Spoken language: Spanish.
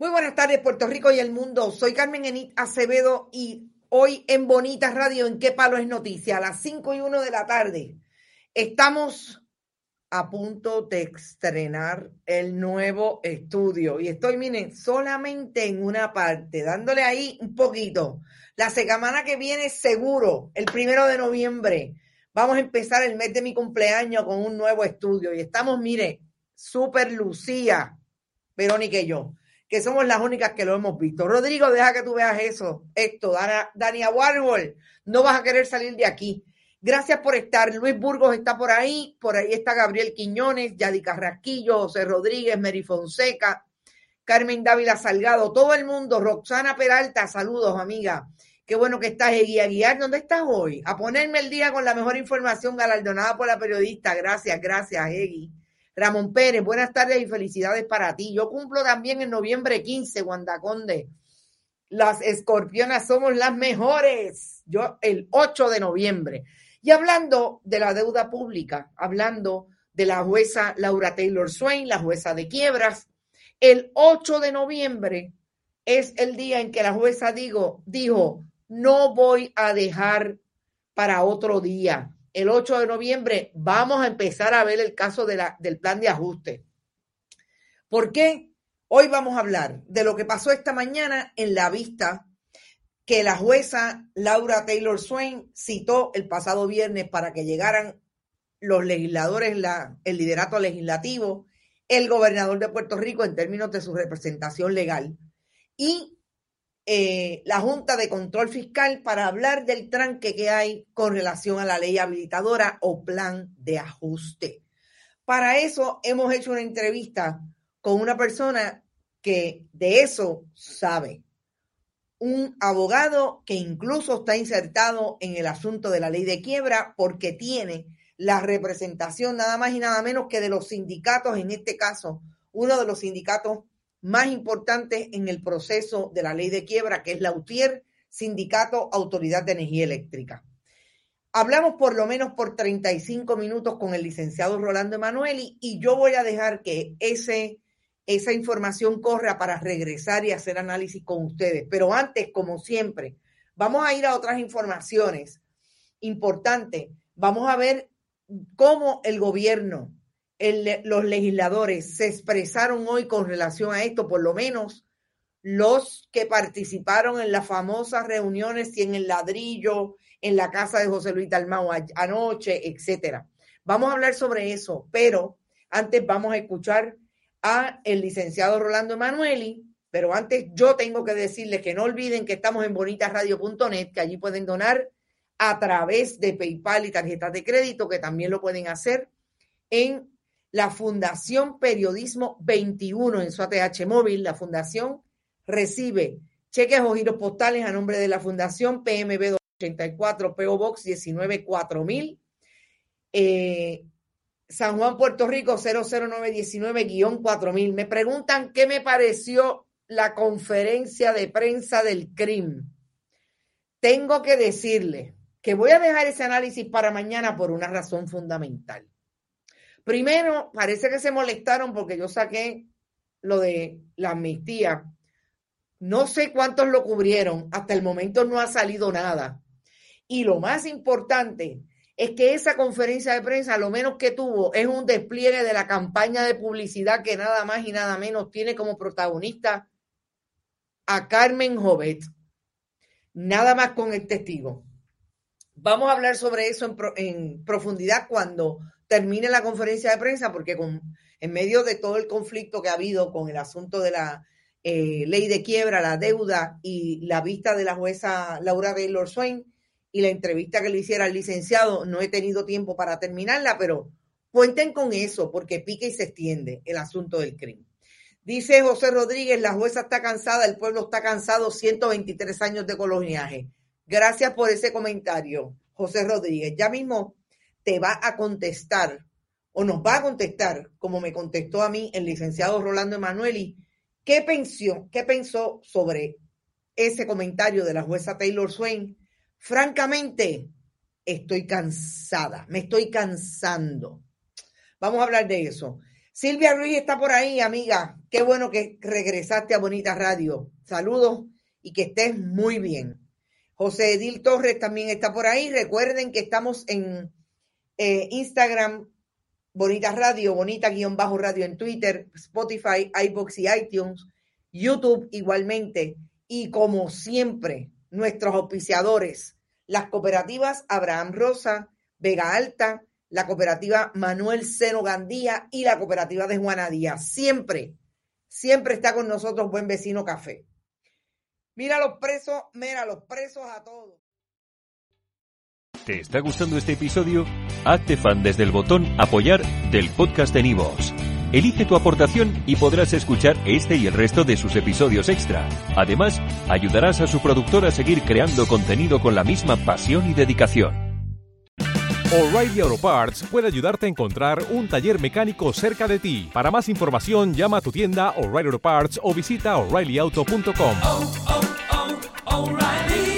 Muy buenas tardes, Puerto Rico y el mundo. Soy Carmen Enit Acevedo y hoy en Bonita Radio, ¿en qué palo es noticia? A las 5 y 1 de la tarde. Estamos a punto de estrenar el nuevo estudio y estoy, miren, solamente en una parte, dándole ahí un poquito. La semana que viene, seguro, el primero de noviembre, vamos a empezar el mes de mi cumpleaños con un nuevo estudio y estamos, mire, súper Lucía, Verónica y yo que somos las únicas que lo hemos visto. Rodrigo, deja que tú veas eso. Esto, Dana, Dania Warhol, no vas a querer salir de aquí. Gracias por estar. Luis Burgos está por ahí. Por ahí está Gabriel Quiñones, Yadi Carrasquillo, José Rodríguez, Mary Fonseca, Carmen Dávila Salgado, todo el mundo. Roxana Peralta, saludos, amiga. Qué bueno que estás, Egui Aguiar. ¿Dónde estás hoy? A ponerme el día con la mejor información galardonada por la periodista. Gracias, gracias, Egui. Ramón Pérez, buenas tardes y felicidades para ti. Yo cumplo también en noviembre 15, Wanda Conde. Las escorpionas somos las mejores. Yo el 8 de noviembre. Y hablando de la deuda pública, hablando de la jueza Laura Taylor Swain, la jueza de quiebras, el 8 de noviembre es el día en que la jueza dijo, no voy a dejar para otro día el 8 de noviembre vamos a empezar a ver el caso del plan de ajuste. ¿Por qué? Hoy vamos a hablar de lo que pasó esta mañana en la vista que la jueza Laura Taylor Swain citó el pasado viernes para que llegaran los legisladores, la, el liderato legislativo, el gobernador de Puerto Rico en términos de su representación legal y eh, la Junta de Control Fiscal para hablar del tranque que hay con relación a la ley habilitadora o plan de ajuste. Para eso hemos hecho una entrevista con una persona que de eso sabe. Un abogado que incluso está insertado en el asunto de la ley de quiebra porque tiene la representación nada más y nada menos que de los sindicatos, en este caso, uno de los sindicatos más importantes en el proceso de la ley de quiebra, que es la UTIER, Sindicato Autoridad de Energía Eléctrica. Hablamos por lo menos por 35 minutos con el licenciado Rolando Emanueli y yo voy a dejar que ese, esa información corra para regresar y hacer análisis con ustedes. Pero antes, como siempre, vamos a ir a otras informaciones importantes. Vamos a ver cómo el gobierno los legisladores se expresaron hoy con relación a esto, por lo menos los que participaron en las famosas reuniones y en el ladrillo, en la casa de José Luis Dalmau anoche, etcétera. Vamos a hablar sobre eso, pero antes vamos a escuchar a el licenciado Rolando Emanueli, pero antes yo tengo que decirles que no olviden que estamos en bonitasradio.net, que allí pueden donar a través de PayPal y tarjetas de crédito, que también lo pueden hacer en la Fundación Periodismo 21 en su ATH móvil. La Fundación recibe cheques o giros postales a nombre de la Fundación PMB 284 PO Box 19 4000. Eh, San Juan, Puerto Rico, 00919-4000. Me preguntan qué me pareció la conferencia de prensa del CRIM. Tengo que decirle que voy a dejar ese análisis para mañana por una razón fundamental. Primero, parece que se molestaron porque yo saqué lo de la amnistía. No sé cuántos lo cubrieron, hasta el momento no ha salido nada. Y lo más importante es que esa conferencia de prensa lo menos que tuvo es un despliegue de la campaña de publicidad que nada más y nada menos tiene como protagonista a Carmen Jovet. Nada más con el testigo. Vamos a hablar sobre eso en, en profundidad cuando termine la conferencia de prensa, porque con, en medio de todo el conflicto que ha habido con el asunto de la eh, ley de quiebra, la deuda y la vista de la jueza Laura Taylor Swain, y la entrevista que le hiciera al licenciado, no he tenido tiempo para terminarla, pero cuenten con eso porque pica y se extiende el asunto del crimen. Dice José Rodríguez, la jueza está cansada, el pueblo está cansado, 123 años de coloniaje. Gracias por ese comentario, José Rodríguez. Ya mismo te va a contestar o nos va a contestar, como me contestó a mí el licenciado Rolando Emanueli, qué pensó, qué pensó sobre ese comentario de la jueza Taylor Swain Francamente, estoy cansada, me estoy cansando. Vamos a hablar de eso. Silvia Ruiz está por ahí, amiga. Qué bueno que regresaste a Bonita Radio. Saludos y que estés muy bien. José Edil Torres también está por ahí. Recuerden que estamos en eh, Instagram, Bonita Radio, Bonita-Radio en Twitter, Spotify, iBox y iTunes, YouTube igualmente. Y como siempre, nuestros auspiciadores, las cooperativas Abraham Rosa, Vega Alta, la cooperativa Manuel Seno Gandía y la cooperativa de Juana Díaz. Siempre, siempre está con nosotros Buen Vecino Café. Mira los presos, mira los presos a todos. ¿Te está gustando este episodio? Hazte fan desde el botón apoyar del podcast de Nivos. Elige tu aportación y podrás escuchar este y el resto de sus episodios extra. Además, ayudarás a su productor a seguir creando contenido con la misma pasión y dedicación. O'Reilly Auto Parts puede ayudarte a encontrar un taller mecánico cerca de ti. Para más información, llama a tu tienda O'Reilly Auto Parts o visita oreillyauto.com. Oh, oh, oh, O'Reilly